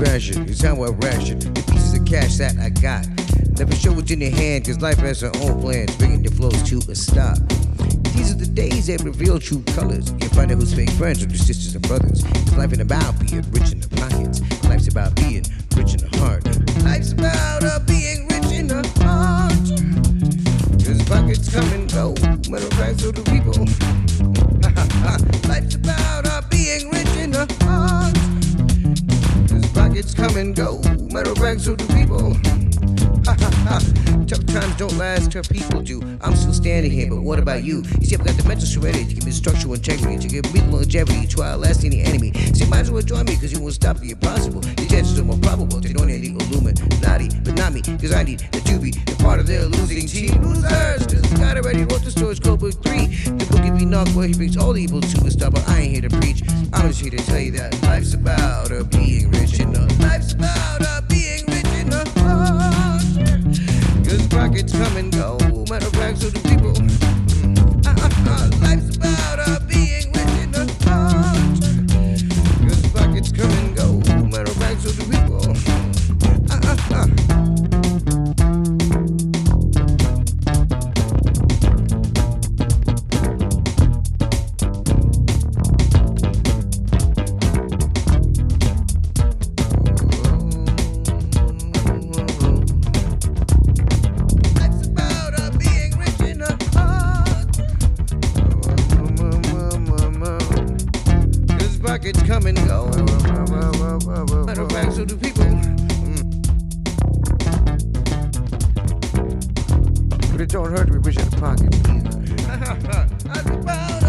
measure is how I ration the pieces of cash that I got. Never show it in your hand, cause life has her own plans, bringing the flows to a stop. These are the days that reveal true colors. You find out who's fake friends or your sisters and brothers. It's life ain't about being rich in the pockets. Life's about being rich in the heart. Life's about uh, being rich in the heart. Cause pockets come and go. Of fact, so do people. Life's about uh, come and go. Of fact, so do people. Tough times don't last till people do. I'm still standing here, but what about you? You see, I've got the mental serenity to give me structural integrity, to give me the longevity to outlast any enemy. See, might as well join me, cause you won't stop the impossible. The chances are more probable to join any Illuminati, but not me, cause I need to be a part of their losing team. Losers, cause the guy already wrote the story's code book 3. The book of Enoch, where he brings all evil to a stop, but I ain't here to preach. I'm just here to tell you that life's about uh, Cause pockets come and go, come and go. Matter of fact, so do people. But it don't hurt to be rich in the pocket either. Life's about